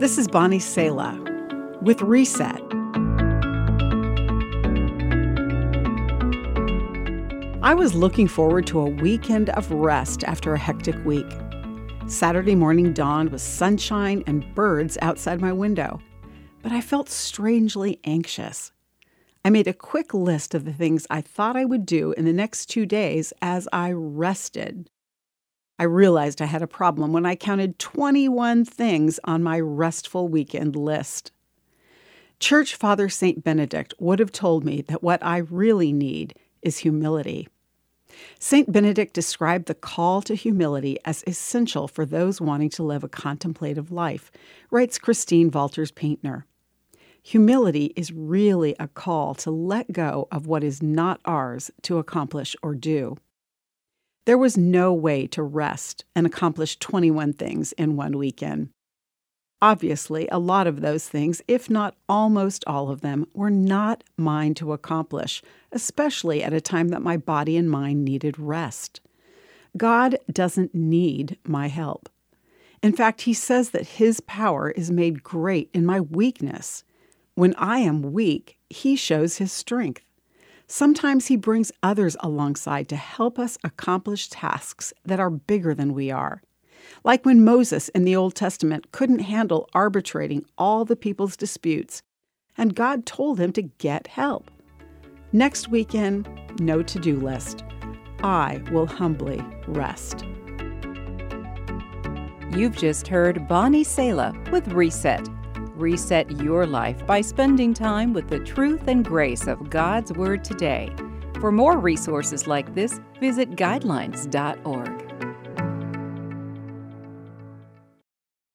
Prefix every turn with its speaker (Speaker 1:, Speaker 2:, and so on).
Speaker 1: This is Bonnie Sala with Reset. I was looking forward to a weekend of rest after a hectic week. Saturday morning dawned with sunshine and birds outside my window, but I felt strangely anxious. I made a quick list of the things I thought I would do in the next two days as I rested. I realized I had a problem when I counted 21 things on my restful weekend list. Church Father St. Benedict would have told me that what I really need is humility. St. Benedict described the call to humility as essential for those wanting to live a contemplative life, writes Christine Valters Paintner. Humility is really a call to let go of what is not ours to accomplish or do. There was no way to rest and accomplish 21 things in one weekend. Obviously, a lot of those things, if not almost all of them, were not mine to accomplish, especially at a time that my body and mind needed rest. God doesn't need my help. In fact, He says that His power is made great in my weakness. When I am weak, He shows His strength. Sometimes He brings others alongside to help us accomplish tasks that are bigger than we are like when Moses in the Old Testament couldn't handle arbitrating all the people's disputes, and God told him to get help. Next weekend, no to do list. I will humbly rest.
Speaker 2: You've just heard Bonnie Sala with Reset. Reset your life by spending time with the truth and grace of God's Word today. For more resources like this, visit guidelines.org.